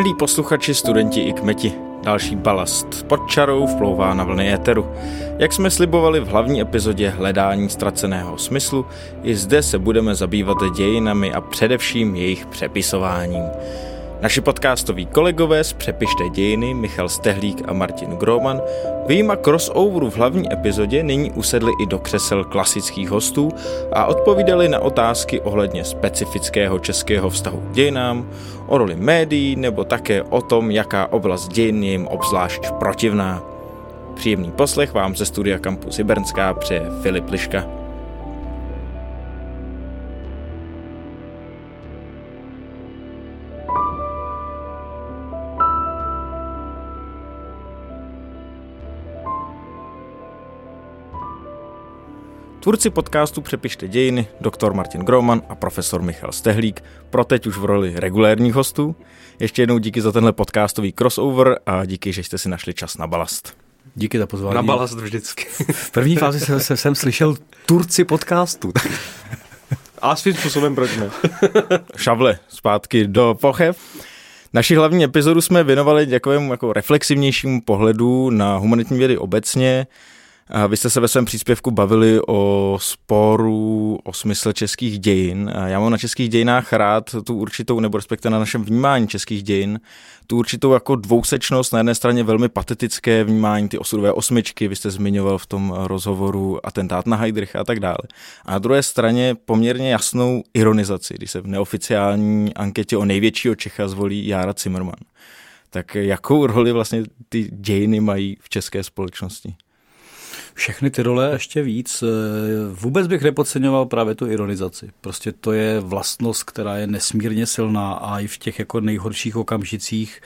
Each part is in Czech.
Milí posluchači, studenti i kmeti, další balast pod čarou vplouvá na vlny éteru. Jak jsme slibovali v hlavní epizodě Hledání ztraceného smyslu, i zde se budeme zabývat dějinami a především jejich přepisováním. Naši podcastoví kolegové z Přepište dějiny Michal Stehlík a Martin Groman výjima crossoveru v hlavní epizodě nyní usedli i do křesel klasických hostů a odpovídali na otázky ohledně specifického českého vztahu k dějinám, o roli médií nebo také o tom, jaká oblast dějin je jim obzvlášť protivná. Příjemný poslech vám ze studia Campus Hybernská přeje Filip Liška. Tvůrci podcastu Přepište dějiny, doktor Martin Groman a profesor Michal Stehlík, pro teď už v roli regulérních hostů. Ještě jednou díky za tenhle podcastový crossover a díky, že jste si našli čas na balast. Díky za pozvání. Na balast vždycky. V první fázi jsem, jsem, jsem slyšel Turci podcastu. A svým způsobem proč ne? Šavle, zpátky do pochev. Naši hlavní epizodu jsme věnovali takovému jako reflexivnějšímu pohledu na humanitní vědy obecně, vy jste se ve svém příspěvku bavili o sporu o smysl českých dějin. Já mám na českých dějinách rád tu určitou, nebo respektive na našem vnímání českých dějin, tu určitou jako dvousečnost, na jedné straně velmi patetické vnímání, ty osudové osmičky, vy jste zmiňoval v tom rozhovoru atentát na Heidricha a tak dále. A na druhé straně poměrně jasnou ironizaci, když se v neoficiální anketě o největšího Čecha zvolí Jára Zimmerman. Tak jakou roli vlastně ty dějiny mají v české společnosti? Všechny ty role ještě víc. Eh, vůbec bych nepodceňoval právě tu ironizaci. Prostě to je vlastnost, která je nesmírně silná a i v těch jako nejhorších okamžicích.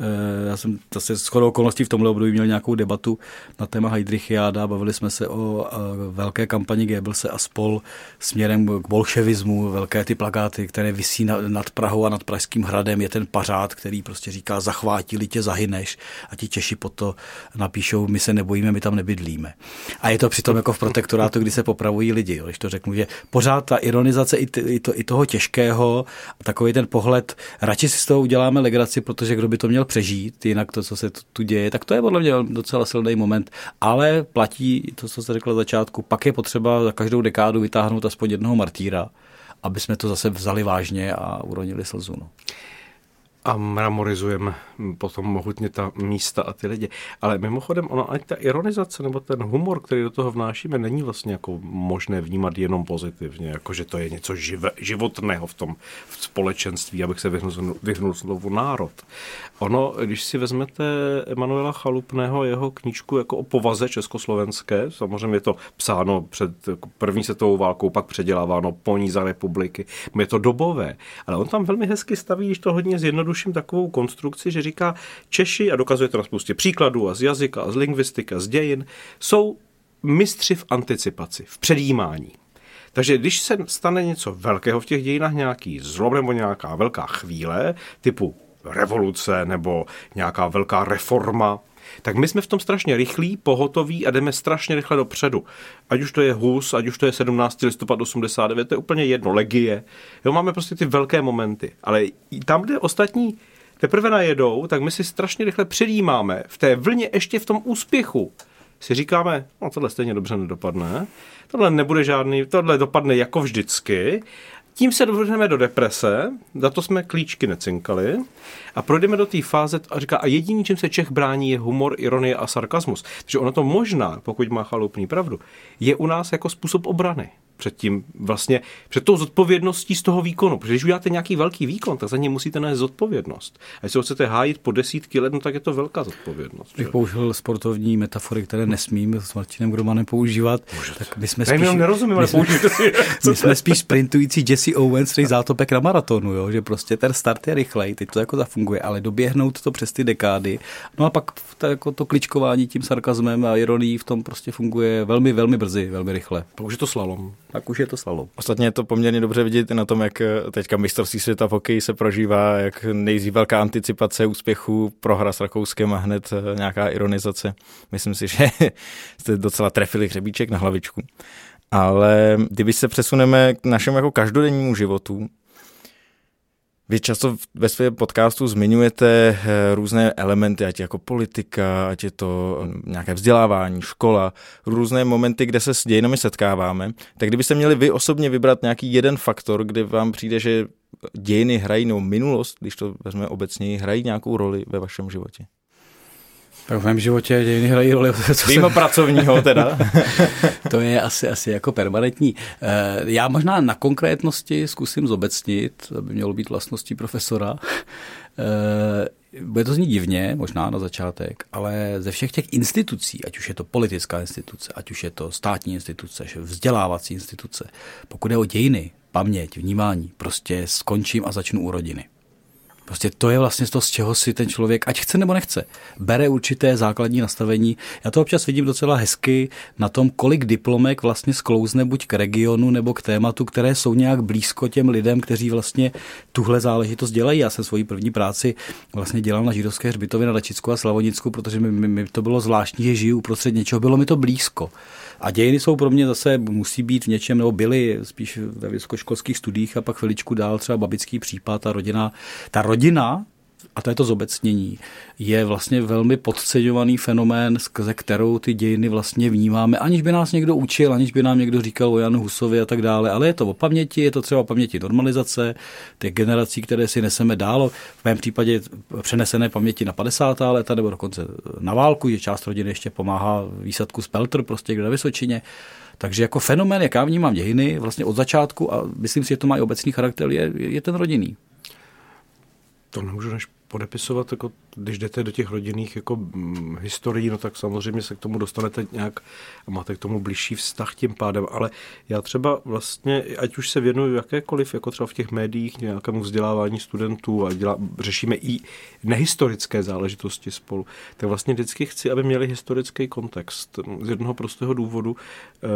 Eh, já jsem zase shodou okolností v tomhle období měl nějakou debatu na téma Heidrichiáda, bavili jsme se o eh, velké kampani Goebbelse a spol směrem k bolševismu, velké ty plakáty, které visí nad Prahou a nad Pražským hradem, je ten pařád, který prostě říká zachvátili tě, zahyneš a ti Češi po to napíšou, my se nebojíme, my tam nebydlíme. A je to přitom jako v protektorátu, kdy se popravují lidi, jo, když to řeknu, že pořád ta ironizace i, t, i, to, i toho těžkého, takový ten pohled, radši si z toho uděláme legraci, protože kdo by to měl přežít, jinak to, co se tu děje, tak to je podle mě docela silný moment, ale platí to, co jste řekl na začátku, pak je potřeba za každou dekádu vytáhnout aspoň jednoho martýra, aby jsme to zase vzali vážně a uronili slzu. No a mramorizujeme potom mohutně ta místa a ty lidi. Ale mimochodem, ona ať ta ironizace nebo ten humor, který do toho vnášíme, není vlastně jako možné vnímat jenom pozitivně, jako že to je něco žive, životného v tom v společenství, abych se vyhnul, vyhnul slovu národ. Ono, když si vezmete Emanuela Chalupného, jeho knížku jako o povaze československé, samozřejmě je to psáno před první světovou válkou, pak předěláváno po ní za republiky, je to dobové, ale on tam velmi hezky staví, když to hodně zjednoduší, zjednoduším takovou konstrukci, že říká Češi, a dokazuje to na spoustě příkladů a z jazyka, a z lingvistika, z dějin, jsou mistři v anticipaci, v předjímání. Takže když se stane něco velkého v těch dějinách, nějaký zlom nebo nějaká velká chvíle, typu revoluce nebo nějaká velká reforma, tak my jsme v tom strašně rychlí, pohotoví a jdeme strašně rychle dopředu. Ať už to je Hus, ať už to je 17. listopad 89, to je úplně jedno, legie. Jo, máme prostě ty velké momenty. Ale tam, kde ostatní teprve najedou, tak my si strašně rychle předjímáme v té vlně ještě v tom úspěchu si říkáme, no tohle stejně dobře nedopadne, tohle nebude žádný, tohle dopadne jako vždycky tím se dovrhneme do deprese, za to jsme klíčky necinkali a projdeme do té fáze a říká, a jediný, čím se Čech brání, je humor, ironie a sarkazmus. Takže ono to možná, pokud má chalupný pravdu, je u nás jako způsob obrany před tím vlastně, před tou zodpovědností z toho výkonu. Protože když uděláte nějaký velký výkon, tak za ně musíte nést zodpovědnost. A jestli ho chcete hájit po desítky let, no tak je to velká zodpovědnost. Bych použil sportovní metafory, které nesmím s Martinem Gromanem používat. Můžete. Tak my jsme spíš, Já nerozumím, ale použijte si. my jsme spíš sprintující Jesse Owens, který zátopek na maratonu, jo? že prostě ten start je rychlej, teď to jako zafunguje, ale doběhnout to přes ty dekády. No a pak to, jako to kličkování tím sarkazmem a ironií v tom prostě funguje velmi, velmi brzy, velmi rychle. Je to slalom tak už je to slalom. Ostatně je to poměrně dobře vidět na tom, jak teďka mistrovství světa v hokeji se prožívá, jak nejdřív velká anticipace úspěchu, prohra s Rakouskem a hned eh, nějaká ironizace. Myslím si, že jste docela trefili hřebíček na hlavičku. Ale kdyby se přesuneme k našemu jako každodennímu životu, Vy často ve svém podcastu zmiňujete eh, různé elementy, ať jako politika, ať je to eh, nějaké vzdělávání, škola, různé momenty, kde se s dějinami setkáváme. Tak kdybyste měli vy osobně vybrat nějaký jeden faktor, kdy vám přijde, že dějiny hrají, nebo minulost, když to vezmeme obecně, hrají nějakou roli ve vašem životě? Tak v mém životě dějiny hrají roli. Co Mimo se... pracovního teda. to je asi, asi jako permanentní. Eh, já možná na konkrétnosti zkusím zobecnit, aby mělo být vlastností profesora. Eh, bude to znít divně, možná na začátek, ale ze všech těch institucí, ať už je to politická instituce, ať už je to státní instituce, vzdělávací instituce, pokud je o dějiny, paměť, vnímání, prostě skončím a začnu u rodiny. Prostě to je vlastně to, z čeho si ten člověk, ať chce nebo nechce, bere určité základní nastavení. Já to občas vidím docela hezky na tom, kolik diplomek vlastně sklouzne buď k regionu nebo k tématu, které jsou nějak blízko těm lidem, kteří vlastně tuhle záležitost dělají. Já jsem svoji první práci vlastně dělal na židovské hřbitově na Lečicku a Slavonicku, protože mi, mi, mi to bylo zvláštní, že žiju uprostřed něčeho, bylo mi to blízko. A dějiny jsou pro mě zase, musí být v něčem, nebo byly spíš ve vysokoškolských studiích a pak chviličku dál třeba babický případ a rodina. Ta rodina a to je to zobecnění, je vlastně velmi podceňovaný fenomén, skrze kterou ty dějiny vlastně vnímáme, aniž by nás někdo učil, aniž by nám někdo říkal o Janu Husovi a tak dále, ale je to o paměti, je to třeba o paměti normalizace, těch generací, které si neseme dál, v mém případě přenesené paměti na 50. léta nebo dokonce na válku, že část rodiny ještě pomáhá výsadku z Peltr, prostě kde na Vysočině. Takže jako fenomén, jak já vnímám dějiny, vlastně od začátku, a myslím si, že to má i obecný charakter, je, je ten rodinný. To nemůžu než podepisovat, jako, když jdete do těch rodinných jako, hm, historií, no tak samozřejmě se k tomu dostanete nějak a máte k tomu blížší vztah tím pádem, ale já třeba vlastně, ať už se věnuju jakékoliv, jako třeba v těch médiích, nějakému vzdělávání studentů a dělá, řešíme i nehistorické záležitosti spolu, tak vlastně vždycky chci, aby měli historický kontext. Z jednoho prostého důvodu, eh,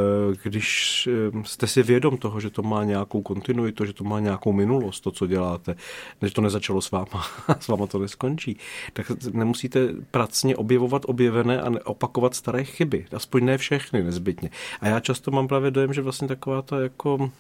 když eh, jste si vědom toho, že to má nějakou kontinuitu, že to má nějakou minulost, to, co děláte, že to nezačalo s váma, s váma to neskončí, tak nemusíte pracně objevovat objevené a opakovat staré chyby. Aspoň ne všechny nezbytně. A já často mám právě dojem, že vlastně taková ta jako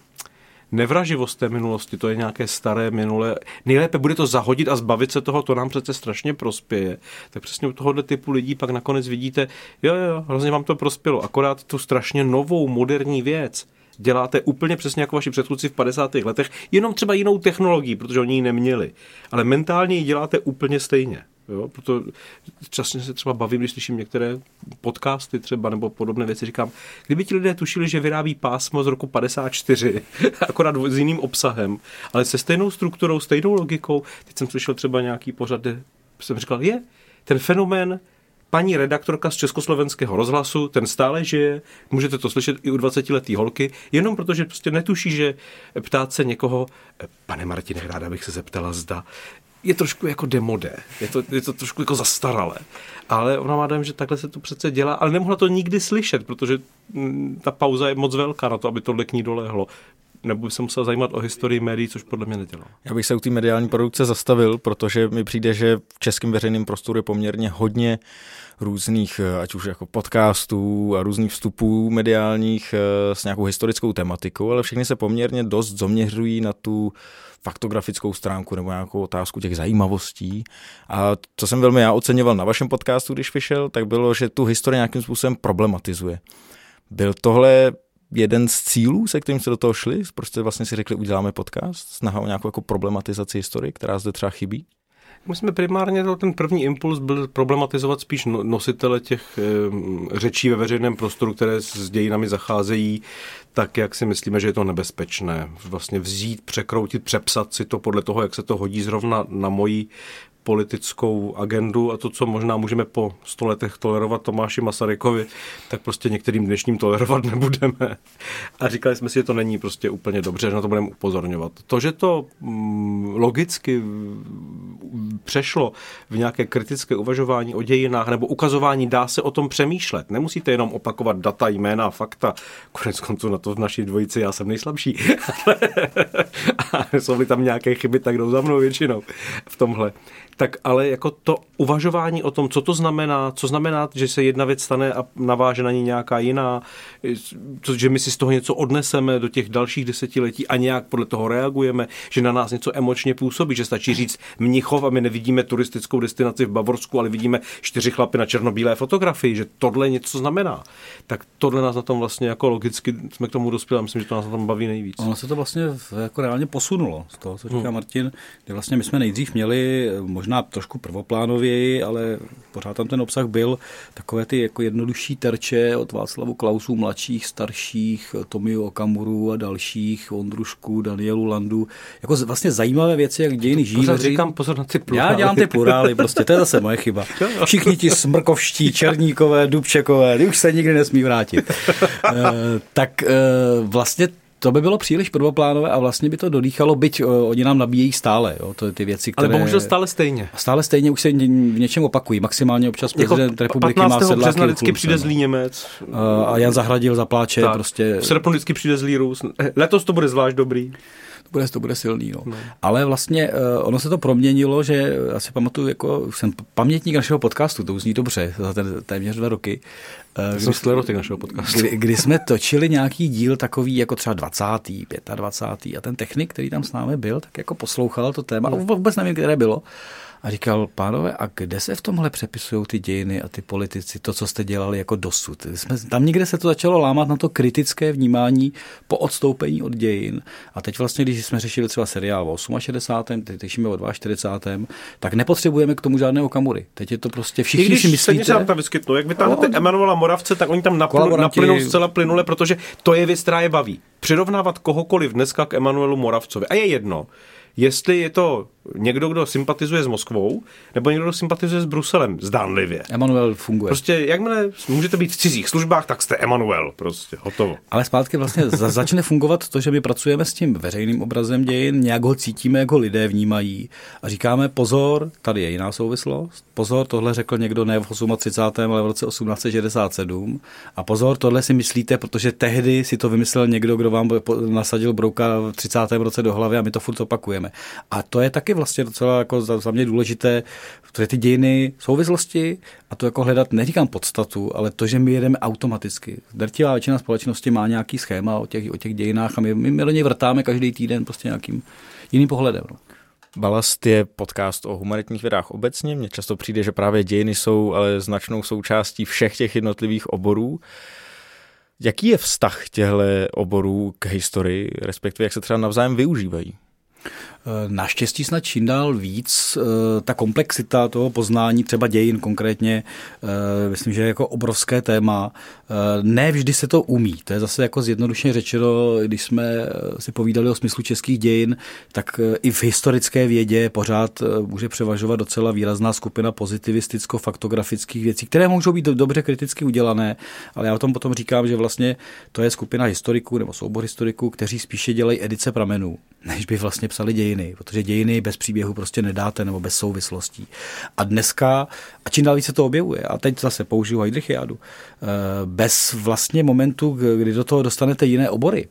nevraživost té minulosti, to je nějaké staré minulé. Nejlépe bude to zahodit a zbavit se toho, to nám přece strašně prospěje. Tak přesně u tohohle typu lidí pak nakonec vidíte, jo, jo, hrozně vám to prospělo, akorát tu strašně novou, moderní věc děláte úplně přesně jako vaši předchůdci v 50. letech, jenom třeba jinou technologií, protože oni ji neměli. Ale mentálně ji děláte úplně stejně. Jo, proto časně se třeba bavím, když slyším některé podcasty třeba nebo podobné věci, říkám, kdyby ti lidé tušili, že vyrábí pásmo z roku 54, akorát s jiným obsahem, ale se stejnou strukturou, stejnou logikou, teď jsem slyšel třeba nějaký pořad, kde jsem říkal, je, ten fenomén paní redaktorka z Československého rozhlasu, ten stále žije, můžete to slyšet i u 20-letý holky, jenom protože prostě netuší, že ptát se někoho, pane Martine, ráda bych se zeptala, zda je trošku jako demodé, je to, je to trošku jako zastaralé. Ale ona má dojem, že takhle se to přece dělá, ale nemohla to nikdy slyšet, protože mm, ta pauza je moc velká na to, aby tohle k ní dolehlo nebo by se musel zajímat o historii médií, což podle mě nedělá. Já bych se u té mediální produkce zastavil, protože mi přijde, že v českém veřejném prostoru je poměrně hodně různých, eh, ať už jako podcastů a různých vstupů mediálních eh, s nějakou historickou tematikou, ale všechny se poměrně dost zaměřují na tu faktografickou stránku nebo nějakou otázku těch zajímavostí. A co jsem velmi já oceňoval na vašem podcastu, když vyšel, tak bylo, že tu historii nějakým způsobem problematizuje. Byl tohle jeden z cílů, se kterým se do toho šli? Prostě vlastně si řekli, uděláme podcast, snaha o nějakou jako problematizaci historie, která zde třeba chybí? My jsme primárně, ten první impuls byl problematizovat spíš no, nositele těch řečí ve veřejném prostoru, které s dějinami zacházejí tak, jak si myslíme, že je to nebezpečné. Vlastně vzít, překroutit, přepsat si to podle toho, jak se to hodí zrovna na moji politickou agendu a to, co možná můžeme po sto letech tolerovat Tomáši Masarykovi, tak prostě některým dnešním tolerovat nebudeme. A říkali jsme si, že to není prostě úplně dobře, že na to budeme upozorňovat. To, že to mm, logicky přešlo v nějaké kritické uvažování o dějinách nebo ukazování, dá se o tom přemýšlet. Nemusíte jenom opakovat data, jména, fakta. Konec konců na to v naší dvojici já jsem nejslabší. a jsou tam nějaké chyby, tak jdou za mnou většinou v tomhle tak ale jako to uvažování o tom, co to znamená, co znamená, že se jedna věc stane a naváže na ní nějaká jiná, že my si z toho něco odneseme do těch dalších desetiletí a nějak podle toho reagujeme, že na nás něco emočně působí, že stačí říct Mnichov a my nevidíme turistickou destinaci v Bavorsku, ale vidíme čtyři chlapy na černobílé fotografii, že tohle něco znamená. Tak tohle nás na tom vlastně jako logicky jsme k tomu dospěli a myslím, že to nás na tom baví nejvíc. Ono se to vlastně jako reálně posunulo z toho, co říká hmm. Martin, kdy vlastně my jsme nejdřív měli možná trošku prvoplánověji, ale pořád tam ten obsah byl takové ty jako jednodušší terče od Václavu Klausů mladších, starších, Tomiu Okamuru a dalších, Ondrušku, Danielu Landu, jako vlastně zajímavé věci, jak dějiny žijí. Pořád říkám pozor na ty plurály. Já dělám ty plurály, prostě, to je zase moje chyba. Všichni ti smrkovští, černíkové, dubčekové, ty už se nikdy nesmí vrátit. e, tak e, vlastně to by bylo příliš prvoplánové a vlastně by to dodýchalo, byť uh, oni nám nabíjejí stále, jo, to ty věci, které... Ale bohužel stále stejně. Stále stejně už se v něčem opakují, maximálně občas jako prezident republiky má sedláky vždycky přijde zlý Němec. Uh, a Jan Zahradil zapláče tak. prostě... V srpnu vždycky přijde zlý Rus. Letos to bude zvlášť dobrý to bude, to bude silný. No. No. Ale vlastně uh, ono se to proměnilo, že asi pamatuju, jako jsem pamětník našeho podcastu, to zní dobře, za ten téměř dva roky. Uh, kdy, jsem sklerotik našeho podcastu. Kdy, kdy, jsme točili nějaký díl takový jako třeba 20. 25. a ten technik, který tam s námi byl, tak jako poslouchal to téma, no. vůbec nevím, které bylo a říkal, pánové, a kde se v tomhle přepisují ty dějiny a ty politici, to, co jste dělali jako dosud? Jsme, tam někde se to začalo lámat na to kritické vnímání po odstoupení od dějin. A teď vlastně, když jsme řešili třeba seriál o 68. teď řešíme o 42. tak nepotřebujeme k tomu žádného kamury. Teď je to prostě všichni když si myslíte... Se tam vyskytnou, jak vytáhnete no, Emanuela Moravce, tak oni tam naplynou, naplynou zcela plynule, protože to je věc, která je baví. Přirovnávat kohokoliv dneska k Emanuelu Moravcovi. A je jedno, jestli je to někdo, kdo sympatizuje s Moskvou, nebo někdo, kdo sympatizuje s Bruselem, zdánlivě. Emanuel funguje. Prostě jakmile můžete být v cizích službách, tak jste Emanuel, prostě hotovo. Ale zpátky vlastně začne fungovat to, že my pracujeme s tím veřejným obrazem dějin, nějak ho cítíme, jako lidé vnímají a říkáme pozor, tady je jiná souvislost, pozor, tohle řekl někdo ne v 38. ale v roce 1867 a pozor, tohle si myslíte, protože tehdy si to vymyslel někdo, kdo vám nasadil brouka v 30. roce do hlavy a my to furt opakujeme. A to je taky vlastně docela jako za, za mě důležité, protože ty dějiny souvislosti a to jako hledat, neříkám podstatu, ale to, že my jedeme automaticky. Drtivá většina společnosti má nějaký schéma o těch, o těch dějinách a my, my, do něj vrtáme každý týden prostě nějakým jiným pohledem. No. Balast je podcast o humanitních vědách obecně. Mně často přijde, že právě dějiny jsou ale značnou součástí všech těch jednotlivých oborů. Jaký je vztah těchto oborů k historii, respektive jak se třeba navzájem využívají? Eh, naštěstí snad čím dál víc eh, ta komplexita toho poznání, třeba dějin konkrétně, eh, myslím, že je jako obrovské téma. Ne vždy se to umí. To je zase jako zjednodušeně řečeno, když jsme si povídali o smyslu českých dějin, tak i v historické vědě pořád může převažovat docela výrazná skupina pozitivisticko-faktografických věcí, které můžou být dobře kriticky udělané, ale já o tom potom říkám, že vlastně to je skupina historiků nebo soubor historiků, kteří spíše dělají edice pramenů, než by vlastně psali dějiny dějiny, protože dějiny bez příběhu prostě nedáte nebo bez souvislostí. A dneska, a čím dál více to objevuje, a teď zase použiju Heidrichiádu, eh, bez vlastně momentu, kdy do toho dostanete jiné obory,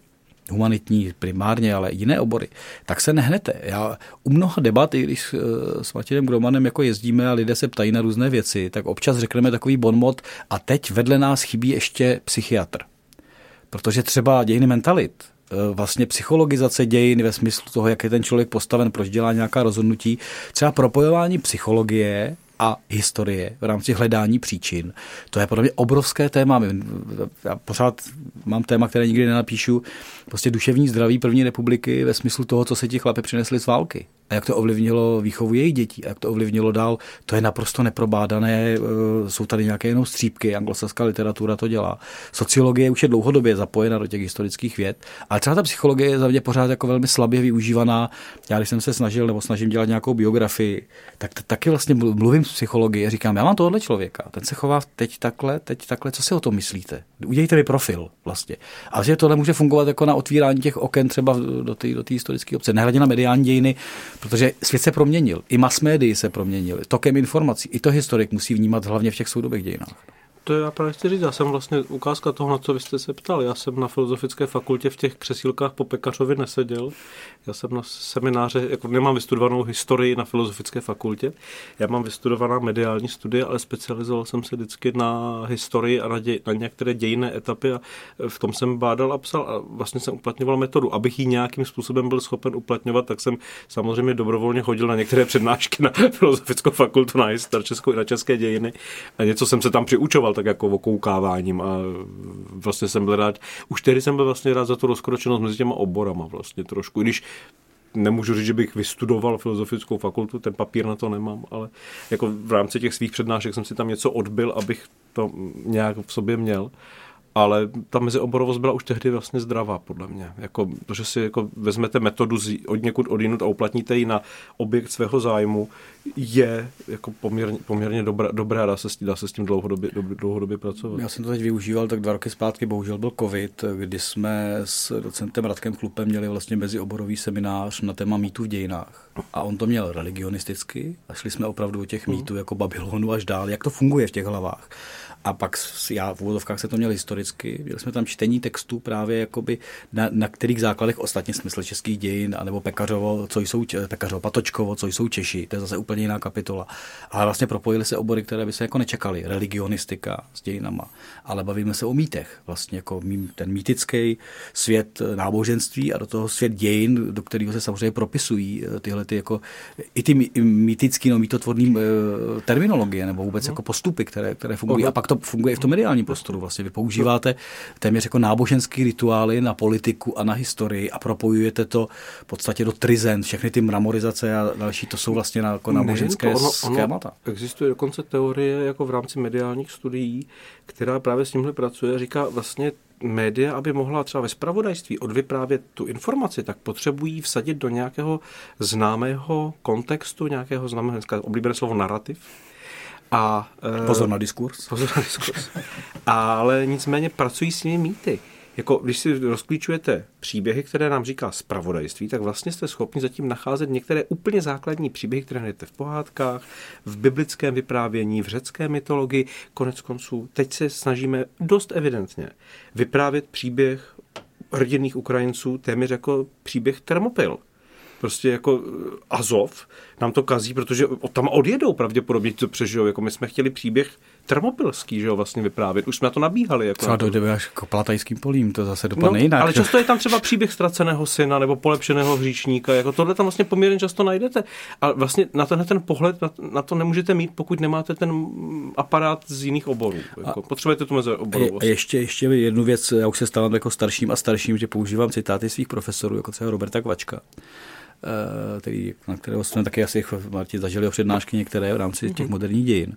humanitní primárně, ale jiné obory, tak se nehnete. Já u mnoha debat, i když eh, s Martinem Gromanem jako jezdíme a lidé se ptají na různé věci, tak občas řekneme takový bonmot a teď vedle nás chybí ještě psychiatr. Protože třeba dějiny mentalit, vlastně psychologizace dějin ve smyslu toho, jak je ten člověk postaven, proč dělá nějaká rozhodnutí, třeba propojování psychologie a historie v rámci hledání příčin. To je podle mě obrovské téma. Já pořád mám téma, které nikdy nenapíšu. Prostě duševní zdraví první republiky ve smyslu toho, co se ti chlapi přinesli z války a jak to ovlivnilo výchovu jejich dětí a jak to ovlivnilo dál, to je naprosto neprobádané. E, jsou tady nějaké jenom střípky, anglosaská literatura to dělá. Sociologie už je dlouhodobě zapojena do těch historických věd, ale třeba ta psychologie je za mě pořád jako velmi slabě využívaná. Já když jsem se snažil nebo snažím dělat nějakou biografii, tak taky vlastně mluvím z psychologie, říkám, já mám tohle člověka, ten se chová teď takhle, teď takhle, co si o tom myslíte? Udějte mi profil vlastně. A že tohle může fungovat jako na otvírání těch oken třeba do té do historické obce. Nehledě na mediální dějiny, Protože svět se proměnil, i mass se proměnili, tokem informací. I to historik musí vnímat hlavně v těch soudobých dějinách. To já právě chci říct, já jsem vlastně ukázka toho, na co vy jste se ptal. Já jsem na filozofické fakultě v těch křesílkách po pekařovi neseděl. Já jsem na semináře, jako nemám vystudovanou historii na filozofické fakultě. Já mám vystudovaná mediální studie, ale specializoval jsem se vždycky na historii a na, děj, na některé dějinné etapy a v tom jsem bádal a psal a vlastně jsem uplatňoval metodu. Abych ji nějakým způsobem byl schopen uplatňovat, tak jsem samozřejmě dobrovolně chodil na některé přednášky na filozofickou fakultu, na historickou i na české dějiny a něco jsem se tam přiučoval tak jako okoukáváním a vlastně jsem byl rád, už tehdy jsem byl vlastně rád za tu rozkročenost mezi těma oborama vlastně trošku, i když nemůžu říct, že bych vystudoval filozofickou fakultu, ten papír na to nemám, ale jako v rámci těch svých přednášek jsem si tam něco odbil, abych to nějak v sobě měl ale ta mezioborovost byla už tehdy vlastně zdravá, podle mě. Jako, to, že si jako vezmete metodu z, od někud odinut a uplatníte ji na objekt svého zájmu, je jako poměrně, poměrně dobré, dobré a dá se, dá se s tím dlouhodobě, dlouhodobě pracovat. Já jsem to teď využíval, tak dva roky zpátky bohužel byl covid, kdy jsme s docentem Radkem Klupem měli vlastně mezioborový seminář na téma mýtů v dějinách. A on to měl religionisticky a šli jsme opravdu o těch mýtů jako Babylonu až dál, jak to funguje v těch hlavách. A pak já v úvodovkách se to měl historicky. Měli jsme tam čtení textů právě jakoby na, na kterých základech ostatně smysl českých dějin, anebo Pekařovo, co jsou Pekařovo, Patočkovo, co jsou Češi. To je zase úplně jiná kapitola. Ale vlastně propojili se obory, které by se jako nečekali. Religionistika s dějinama. Ale bavíme se o mýtech. Vlastně jako ten mýtický svět náboženství a do toho svět dějin, do kterého se samozřejmě propisují eh, tyhle ty jako i ty mýtický, no, mýtotvorný eh, terminologie nebo vůbec no. jako postupy, které, které fungují. A pak to funguje i v tom mediálním prostoru. Vlastně vy používáte téměř jako náboženské rituály na politiku a na historii a propojujete to v podstatě do trizen. Všechny ty mramorizace a další, to jsou vlastně na, jako náboženské ono, schémata. Ono existuje dokonce teorie jako v rámci mediálních studií, která právě s tímhle pracuje. Říká vlastně média, aby mohla třeba ve spravodajství odvyprávět tu informaci, tak potřebují vsadit do nějakého známého kontextu, nějakého známého, oblíbené slovo narrativ, a, pozor na diskurs. Pozor na diskurs. Ale nicméně pracují s nimi mýty. Jako když si rozklíčujete příběhy, které nám říká zpravodajství, tak vlastně jste schopni zatím nacházet některé úplně základní příběhy, které najdete v pohádkách, v biblickém vyprávění, v řecké mytologii. Konec konců, teď se snažíme dost evidentně vyprávět příběh hrdinných Ukrajinců téměř jako příběh Termopil prostě jako eh, Azov nám to kazí, protože tam odjedou pravděpodobně, co přežijou. Jako my jsme chtěli příběh termopilský, že jo, vlastně vyprávět. Už jsme na to nabíhali. Jako třeba dojde až k platajským polím, to zase dopadne no, jinak. Ale často je tam třeba příběh ztraceného syna nebo polepšeného hříšníka. Jako tohle tam vlastně poměrně často najdete. A vlastně na tenhle ten pohled, na, na to nemůžete mít, pokud nemáte ten aparát z jiných oborů. Jako, a, potřebujete tu mezi oboru. A ještě, ještě jednu věc, já už se stávám jako starším a starším, že používám citáty svých profesorů, jako třeba Roberta Kvačka který, na kterého jsme taky asi Marti zažili o přednášky některé v rámci těch mhm. moderních dějin.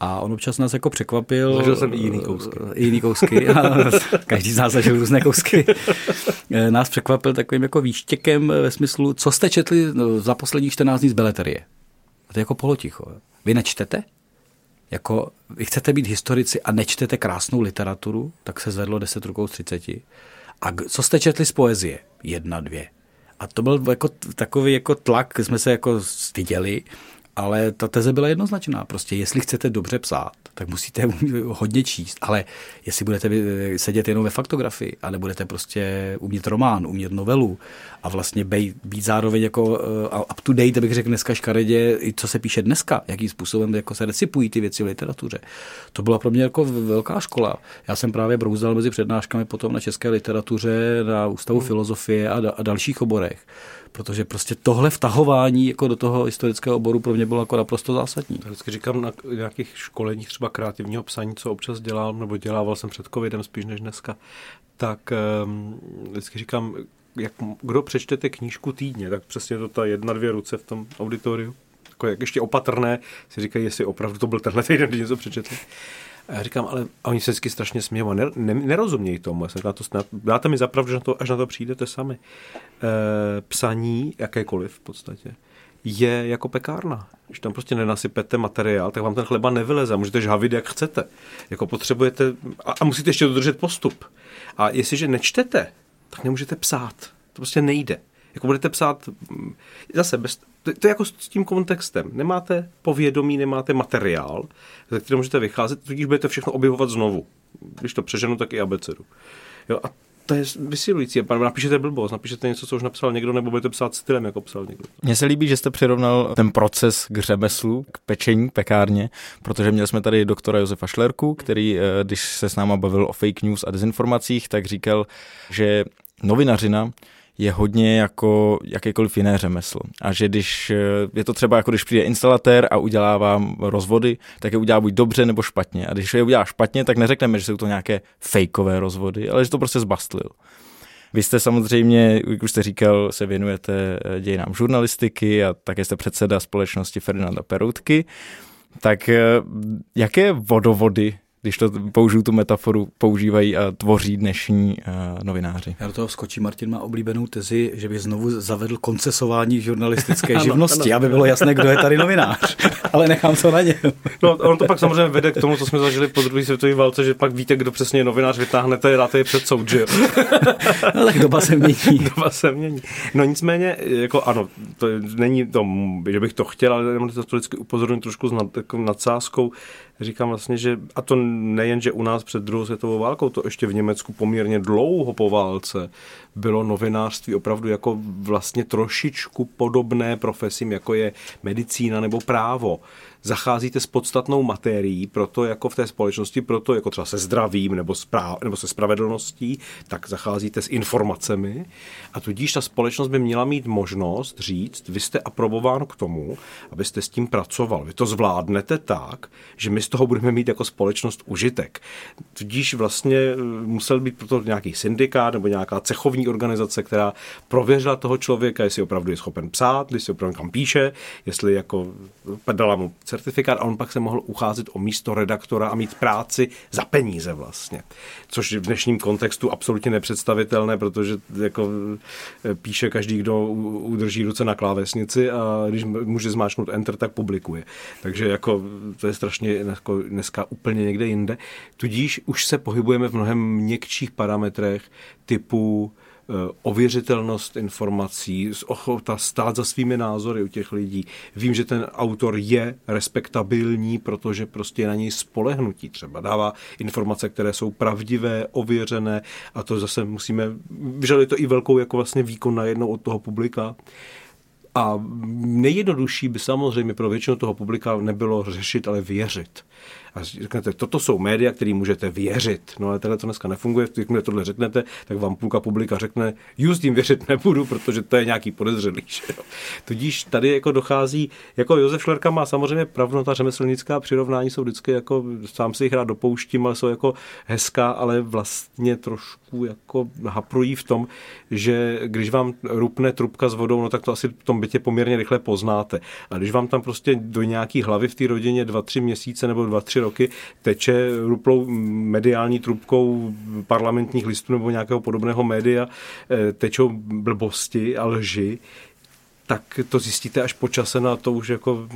A on občas nás jako překvapil. Zažil jsem i jiný kousky. Eh, jiný kousky. každý z nás zažil různé kousky. Eh, nás překvapil takovým jako výštěkem ve smyslu, co jste četli no, za posledních 14 dní z Beleterie. A to je jako poloticho. Vy nečtete? Jako, vy chcete být historici a nečtete krásnou literaturu, tak se zvedlo 10 rukou z 30. A co jste četli z poezie? Jedna, dvě. A to byl jako takový jako tlak, jsme se jako styděli, ale ta teze byla jednoznačná. Prostě jestli chcete dobře psát, tak musíte hodně číst. Ale jestli budete sedět jenom ve faktografii a nebudete prostě umět román, umět novelu a vlastně být, být zároveň jako uh, up to date, bych řekl dneska škaredě, i co se píše dneska, jakým způsobem jako se recipují ty věci v literatuře. To byla pro mě jako velká škola. Já jsem právě brouzdal mezi přednáškami potom na české literatuře, na Ústavu hmm. filozofie a, da, a dalších oborech protože prostě tohle vtahování jako do toho historického oboru pro mě bylo jako naprosto zásadní. Já vždycky říkám na nějakých školeních třeba kreativního psaní, co občas dělám, nebo dělával jsem před covidem spíš než dneska, tak um, vždycky říkám, jak, kdo přečtete knížku týdně, tak přesně to ta jedna, dvě ruce v tom auditoriu, jako jak ještě opatrné, si říkají, jestli opravdu to byl tenhle týden, kdy něco přečetli. A já říkám, ale oni se vždycky strašně smějí a ne, ne, nerozumějí tomu. Já jsem na to snad, dáte mi zapravdu, že na to, až na to přijdete sami. E, psaní, jakékoliv v podstatě, je jako pekárna. Když tam prostě nenasypete materiál, tak vám ten chleba nevyleze. Můžete žhavit, jak chcete. Jako potřebujete, a, a musíte ještě dodržet postup. A jestliže nečtete, tak nemůžete psát. To prostě nejde. Jako budete psát zase bez, to, to je jako s tím kontextem. Nemáte povědomí, nemáte materiál, ze kterého můžete vycházet, tudíž budete všechno objevovat znovu. Když to přeženu, tak i abecedu. Jo, a to je vysilující. Napíšete blbost, napíšete něco, co už napsal někdo, nebo budete psát stylem, jako psal někdo. Mně se líbí, že jste přirovnal ten proces k řemeslu, k pečení, pekárně, protože měli jsme tady doktora Josefa Šlerku, který, eh, když se s náma bavil o fake news a dezinformacích, tak říkal, že novinařina je hodně jako jakékoliv jiné řemeslo. A že když eh, je to třeba jako když přijde instalatér a udělá vám rozvody, tak je udělá buď dobře nebo špatně. A když je udělá špatně, tak neřekneme, že jsou to nějaké fejkové rozvody, ale že to prostě zbastlil. Vy jste samozřejmě, jak už jste říkal, se věnujete eh, dějinám žurnalistiky a také jste předseda společnosti Ferdinanda Peroutky. Tak eh, jaké vodovody když to použiju tu metaforu, používají a tvoří dnešní uh, novináři. Já do toho skočí, Martin má oblíbenou tezi, že by znovu zavedl koncesování žurnalistické ano, živnosti, ano. aby bylo jasné, kdo je tady novinář. Ale nechám to na něm. No, on to pak samozřejmě vede k tomu, co jsme zažili po druhé světové válce, že pak víte, kdo přesně je novinář, vytáhnete a dáte je před soud, že jo? no, tak doba se mění. doba se mění. No nicméně, jako ano, to není to, že bych to chtěl, ale to vždycky upozorňuji trošku s nad, jako nadsázkou, říkám vlastně, že a to nejen, že u nás před druhou světovou válkou, to ještě v Německu poměrně dlouho po válce bylo novinářství opravdu jako vlastně trošičku podobné profesím, jako je medicína nebo právo zacházíte s podstatnou materií, proto jako v té společnosti, proto jako třeba se zdravím nebo, správ, nebo se spravedlností, tak zacházíte s informacemi a tudíž ta společnost by měla mít možnost říct, vy jste aprobován k tomu, abyste s tím pracoval. Vy to zvládnete tak, že my z toho budeme mít jako společnost užitek. Tudíž vlastně eh, musel být proto nějaký syndikát nebo nějaká cechovní organizace, která prověřila toho člověka, jestli opravdu je schopen psát, jestli opravdu kam píše, jestli jako dala mu certifikát a on pak se mohl ucházet o místo redaktora a mít práci za peníze vlastně. Což v dnešním kontextu absolutně nepředstavitelné, protože jako eh, píše každý, kdo udrží ruce na klávesnici a když může zmáčknout enter, tak publikuje. Takže jako to je strašně jako dneska úplně někde jinde. Tudíž už se pohybujeme v mnohem měkčích parametrech typu ověřitelnost informací, ochota stát za svými názory u těch lidí. Vím, že ten autor je respektabilní, protože prostě na něj spolehnutí. Třeba dává informace, které jsou pravdivé, ověřené a to zase musíme, vyžaduje to i velkou jako vlastně výkon najednou od toho publika. A nejjednodušší by samozřejmě pro většinu toho publika nebylo řešit, ale věřit a řeknete, toto jsou média, které můžete věřit. No ale tohle to dneska nefunguje, když tohle řeknete, tak vám půlka publika řekne, just jim věřit nebudu, protože to je nějaký podezřelý. Že jo? Tudíž tady jako dochází, jako Josef Šlerka má samozřejmě pravdu, ta řemeslnická přirovnání jsou vždycky jako, sám si jich rád dopouštím, ale jsou jako hezká, ale vlastně trošku jako haprují v tom, že když vám rupne trubka s vodou, no tak to asi v tom bytě poměrně rychle poznáte. A když vám tam prostě do nějaký hlavy v té rodině dva, tři měsíce nebo dva, tři roky teče ruplou mediální trubkou parlamentních listů nebo nějakého podobného média, eh, tečou blbosti a lži, tak to zjistíte až po čase na to už jako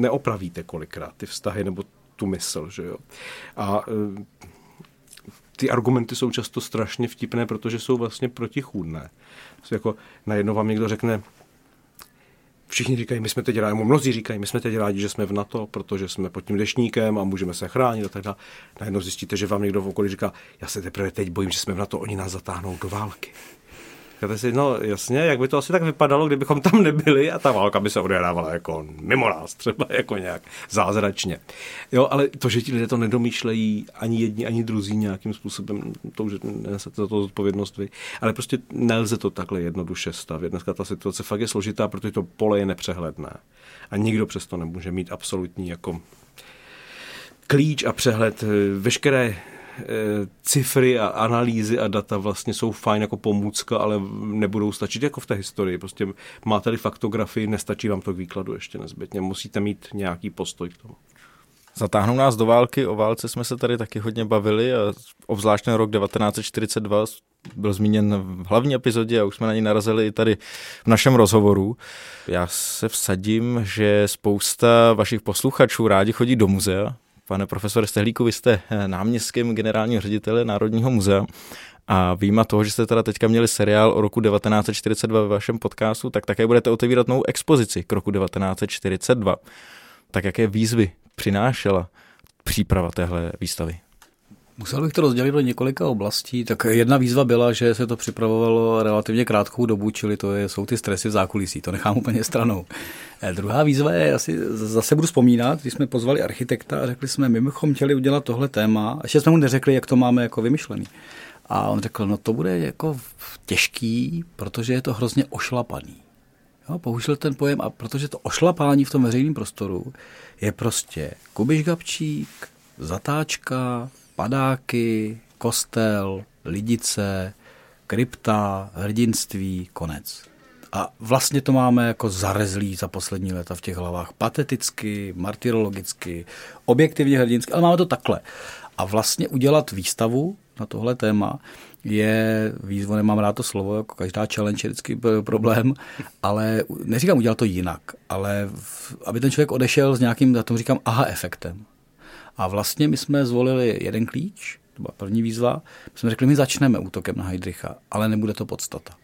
neopravíte kolikrát ty vztahy nebo tu mysl, že jo. A eh, ty argumenty jsou často strašně vtipné, protože jsou vlastně protichůdné. Jako najednou vám někdo řekne, všichni říkají, my jsme teď rádi, mnozí říkají, my jsme teď rádi, že jsme v NATO, protože jsme pod tím dešníkem a můžeme se chránit a tak dále. Najednou zjistíte, že vám někdo v okolí říká, já se teprve teď bojím, že jsme v NATO, oni nás zatáhnou do války. Říkáte si, no jasně, jak by to asi tak vypadalo, kdybychom tam nebyli a ta válka by se odehrávala jako mimo nás, třeba jako nějak zázračně. Jo, ale to, že ti lidé to nedomýšlejí ani jedni, ani druzí nějakým způsobem, to už nesete za to zodpovědnost vy. Ale prostě nelze to takhle jednoduše stavět. Dneska ta situace fakt je složitá, protože to pole je nepřehledné. A nikdo přesto nemůže mít absolutní jako klíč a přehled. Veškeré cifry a analýzy a data vlastně jsou fajn jako pomůcka, ale nebudou stačit jako v té historii. Prostě máte tady faktografii, nestačí vám to k výkladu ještě nezbytně. Musíte mít nějaký postoj k tomu. Zatáhnou nás do války, o válce jsme se tady taky hodně bavili a obzvlášť ten rok 1942 byl zmíněn v hlavní epizodě a už jsme na něj narazili i tady v našem rozhovoru. Já se vsadím, že spousta vašich posluchačů rádi chodí do muzea, Pane profesore Stehlíku, vy jste náměstkem generálního ředitele Národního muzea a výjima toho, že jste teda teďka měli seriál o roku 1942 ve vašem podcastu, tak také budete otevírat novou expozici k roku 1942. Tak jaké výzvy přinášela příprava téhle výstavy? Musel bych to rozdělit do několika oblastí. Tak jedna výzva byla, že se to připravovalo relativně krátkou dobu, čili to je, jsou ty stresy v zákulisí, to nechám úplně stranou. E, druhá výzva je, asi zase budu vzpomínat, když jsme pozvali architekta a řekli jsme, my bychom chtěli udělat tohle téma, a ještě jsme mu neřekli, jak to máme jako vymyšlený. A on řekl, no to bude jako těžký, protože je to hrozně ošlapaný. Jo, použil ten pojem, a protože to ošlapání v tom veřejném prostoru je prostě Kubiš Gabčík, zatáčka, padáky, kostel, lidice, krypta, hrdinství, konec. A vlastně to máme jako zarezlý za poslední léta v těch hlavách. Pateticky, martyrologicky, objektivně hrdinsky, ale máme to takhle. A vlastně udělat výstavu na tohle téma je výzva, nemám rád to slovo, jako každá challenge je vždycky problém, ale neříkám udělat to jinak, ale v, aby ten člověk odešel s nějakým, já tomu říkám, aha efektem. A vlastně my jsme zvolili jeden klíč, to byla první výzva, my jsme řekli, my začneme útokem na Heidricha, ale nebude to podstata.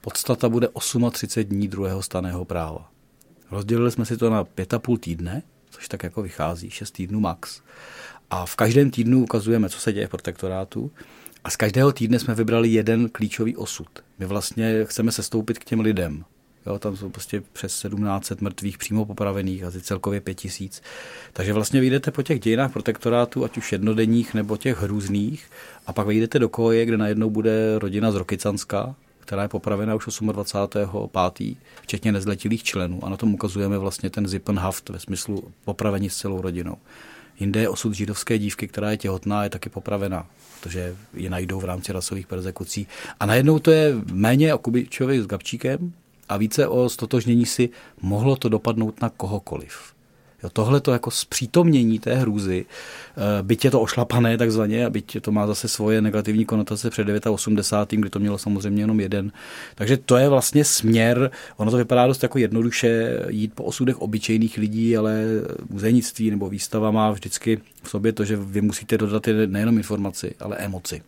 Podstata bude 38 dní druhého staného práva. Rozdělili jsme si to na pět a půl týdne, což tak jako vychází, 6 týdnů max. A v každém týdnu ukazujeme, co se děje v protektorátu. A z každého týdne jsme vybrali jeden klíčový osud. My vlastně chceme se stoupit k těm lidem. Jo, tam jsou prostě přes 1700 mrtvých přímo popravených, asi celkově 5000. Takže vlastně vyjdete po těch dějinách protektorátu, ať už jednodenních nebo těch hrůzných, a pak vyjdete do koje, kde najednou bude rodina z Rokycanska, která je popravena už 28.5., včetně nezletilých členů. A na tom ukazujeme vlastně ten Zippenhaft ve smyslu popravení s celou rodinou. Jinde je osud židovské dívky, která je těhotná, je taky popravena, protože ji najdou v rámci rasových persekucí. A najednou to je méně o Kubičovi s Gabčíkem a více o stotožnění si mohlo to dopadnout na kohokoliv. Jo, tohle to jako zpřítomnění té hrůzy, eh, byť je to ošlapané takzvaně, a byť to má zase svoje negativní konotace před 89. kdy to mělo samozřejmě jenom jeden. Takže to je vlastně směr, ono to vypadá dost jako jednoduše jít po osudech obyčejných lidí, ale muzejnictví nebo výstava má vždycky v sobě to, že vy musíte dodat nejenom informaci, ale emoci.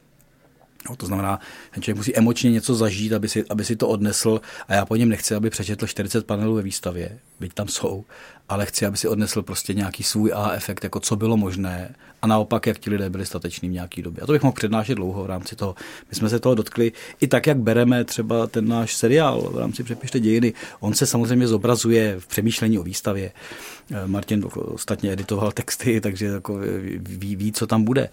No, to znamená, ten člověk musí emočně něco zažít, aby si, aby si to odnesl a já po něm nechci, aby přečetl 40 panelů ve výstavě, byť tam jsou, ale chci, aby si odnesl prostě nějaký svůj A efekt, jako co bylo možné a naopak, jak ti lidé byli stateční v nějaký době. A to bych mohl přednášet dlouho v rámci toho. My jsme se toho dotkli i tak, jak bereme třeba ten náš seriál v rámci Přepište dějiny. On se samozřejmě zobrazuje v přemýšlení o výstavě. Martin ostatně editoval texty, takže jako ví, ví, co tam bude.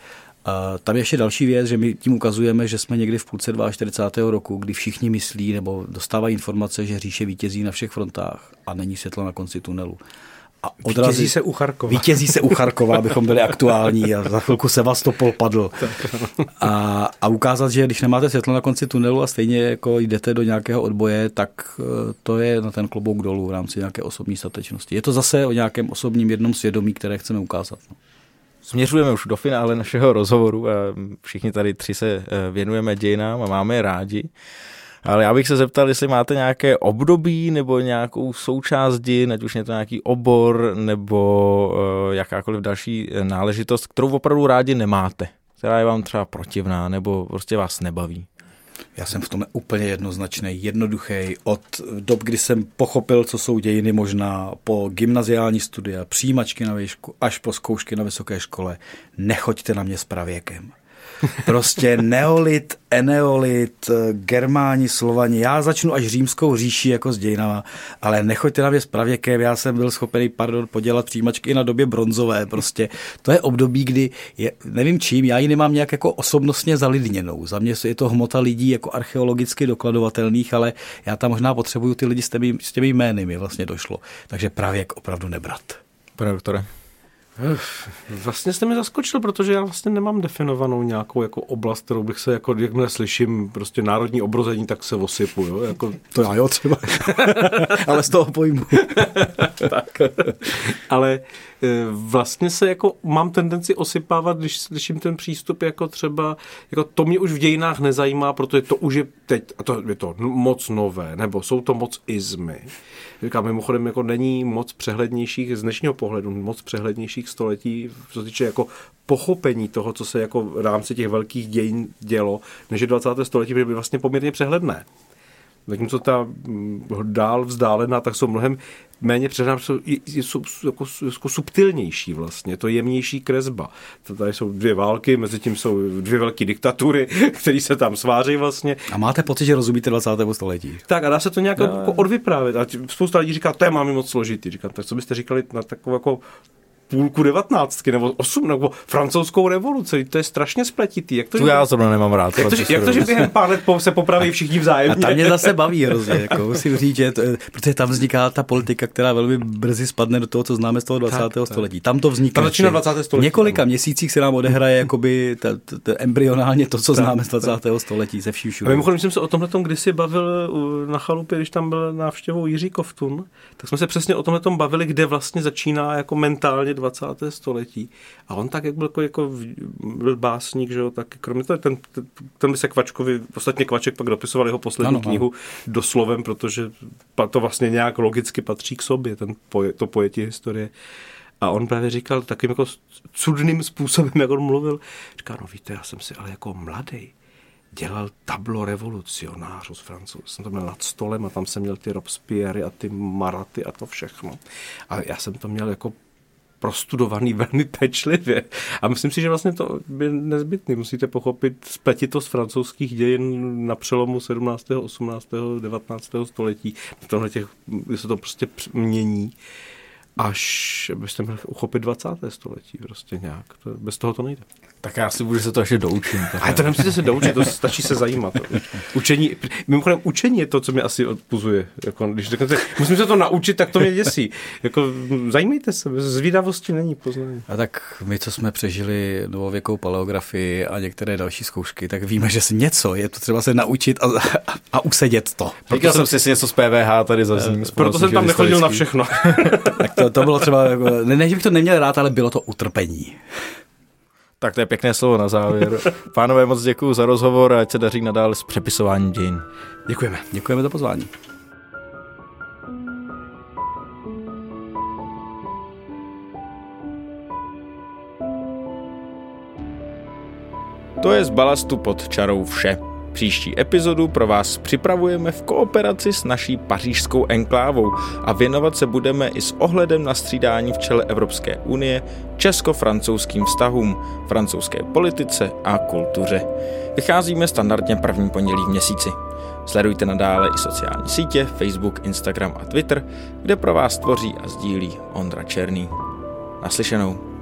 A tam je ještě další věc, že my tím ukazujeme, že jsme někdy v půlce 42. roku, kdy všichni myslí nebo dostávají informace, že říše vítězí na všech frontách a není světlo na konci tunelu. A odrazí, vítězí se u Charkova. Vítězí se u Charkova, abychom byli aktuální a za chvilku se vás topol padl. A, a ukázat, že když nemáte světlo na konci tunelu a stejně jako jdete do nějakého odboje, tak eh, to je na ten klobouk dolů v rámci nějaké osobní statečnosti. Je to zase o nějakém osobním jednom svědomí, které chceme ukázat. No. Směřujeme už do finále našeho rozhovoru a všichni tady tři se eh, věnujeme dějinám a máme je rádi. Ale já bych se zeptal, jestli máte nějaké období nebo nějakou součást dějin, ať už je to nějaký obor nebo uh, jakákoliv další náležitost, kterou opravdu rádi nemáte, která je vám třeba protivná nebo prostě vás nebaví. Já jsem v tom úplně jednoznačný, jednoduchý. Od dob, kdy jsem pochopil, co jsou dějiny možná, po gymnaziální studia, přijímačky na výšku, až po zkoušky na vysoké škole, nechoďte na mě s pravěkem. Prostě neolit, eneolit, germáni, slovani. Já začnu až římskou říši jako s dějinama, ale nechoďte na mě s pravěkem, já jsem byl schopený, pardon, podělat přijímačky i na době bronzové. Prostě to je období, kdy, je, nevím čím, já ji nemám nějak jako osobnostně zalidněnou. Za mě je to hmota lidí jako archeologicky dokladovatelných, ale já tam možná potřebuju ty lidi s těmi, s těmi jmény, mi vlastně došlo. Takže pravěk opravdu nebrat. Pane doktore. Vlastně jste mi zaskočil, protože já vlastně nemám definovanou nějakou jako oblast, kterou bych se, jako, jakmile slyším prostě národní obrození, tak se osypu. Jo? Jako... To já jo třeba, ale z toho pojmu. tak. Ale e, vlastně se jako mám tendenci osypávat, když slyším ten přístup jako třeba, jako to mě už v dějinách nezajímá, protože to už je teď, a to je to moc nové, nebo jsou to moc izmy. Říkám, mimochodem jako není moc přehlednějších, z dnešního pohledu moc přehlednějších století, co se týče jako pochopení toho, co se jako v rámci těch velkých dějin dělo, než je 20. století by vlastně poměrně přehledné. Zatímco ta mm, dál vzdálená, tak jsou mnohem méně přehledná, jsou, jsou jako, jako subtilnější vlastně, to jemnější kresba. Tady jsou dvě války, mezi tím jsou dvě velké diktatury, které se tam sváří vlastně. A máte pocit, že rozumíte 20. století? Tak a dá se to nějak no. jako odvyprávět. A spousta lidí říká, to je máme moc složitý. Říkám, tak co byste říkali na takovou jako půlku devatnáctky nebo osm nebo francouzskou revoluci. To je strašně spletitý. Jak to, tu já zrovna nemám rád. Jak to, jak to, že během pár let se popraví všichni vzájemně? A tam mě zase baví hrozně, jako musím říct, že to, protože tam vzniká ta politika, která velmi brzy spadne do toho, co známe z toho 20. Tak, století. Tam to vzniká. Tam začíná 20. století. Několika ano. měsících se nám odehraje jakoby ta, ta, ta embryonálně to, co tak, známe z 20. Tak. století se vším všude. Mimochodem jsem se o tomhle kdysi bavil na chalupě, když tam byl návštěvou Jiří Koftun, tak jsme se přesně o tomhle bavili, kde vlastně začíná jako mentálně 20. století. A on tak, jak byl jako, jako byl básník, že jo, tak kromě toho, ten, ten, ten by se Kvačkovi, ostatně Kvaček pak dopisoval jeho poslední ano, knihu ano. doslovem, protože to vlastně nějak logicky patří k sobě, ten poje, to pojetí historie. A on právě říkal takým jako cudným způsobem, jak on mluvil. Říká, no víte, já jsem si ale jako mladý dělal tablo revolucionářů z Francouzů. Jsem to měl nad stolem a tam jsem měl ty Robespierre a ty Maraty a to všechno. A já jsem to měl jako prostudovaný velmi pečlivě. A myslím si, že vlastně to je nezbytný. Musíte pochopit spletitost francouzských dějin na přelomu 17., 18., 19. století. V tomhle těch, se to prostě mění až byste měli uchopit 20. století prostě nějak. To, bez toho to nejde. Tak já si budu se to ještě doučit. Ale to nemusíte se doučit, to stačí se zajímat. Učení, mimochodem učení je to, co mě asi odpuzuje. Jako, když řeknete, musím se to naučit, tak to mě děsí. Jako, zajímejte se, zvídavosti není poznání. A tak my, co jsme přežili novověkou paleografii a některé další zkoušky, tak víme, že si něco je to třeba se naučit a, a, a usedět to. Říkal jsem si něco z PVH tady zazním. Proto jsem tam nechodil na všechno. tak to, to bylo třeba, jako, ne, ne, že bych to neměl rád, ale bylo to utrpení. Tak to je pěkné slovo na závěr. Pánové, moc děkuji za rozhovor a ať se daří nadále s přepisováním dějin. Děkujeme. Děkujeme za pozvání. To je z balastu pod čarou vše. Příští epizodu pro vás připravujeme v kooperaci s naší pařížskou enklávou a věnovat se budeme i s ohledem na střídání v čele Evropské unie česko-francouzským vztahům, francouzské politice a kultuře. Vycházíme standardně první pondělí v měsíci. Sledujte nadále i sociální sítě, Facebook, Instagram a Twitter, kde pro vás tvoří a sdílí Ondra Černý. Naslyšenou.